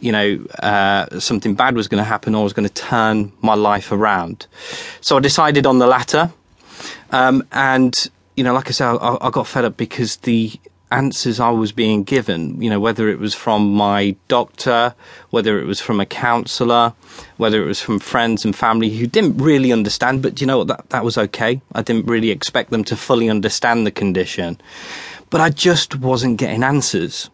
you know, uh, something bad was going to happen or was going to turn my life around. So I decided on the latter. Um, and, you know, like I said, I, I got fed up because the answers I was being given, you know, whether it was from my doctor, whether it was from a counsellor, whether it was from friends and family who didn't really understand, but you know what, that, that was okay. I didn't really expect them to fully understand the condition. But I just wasn't getting answers.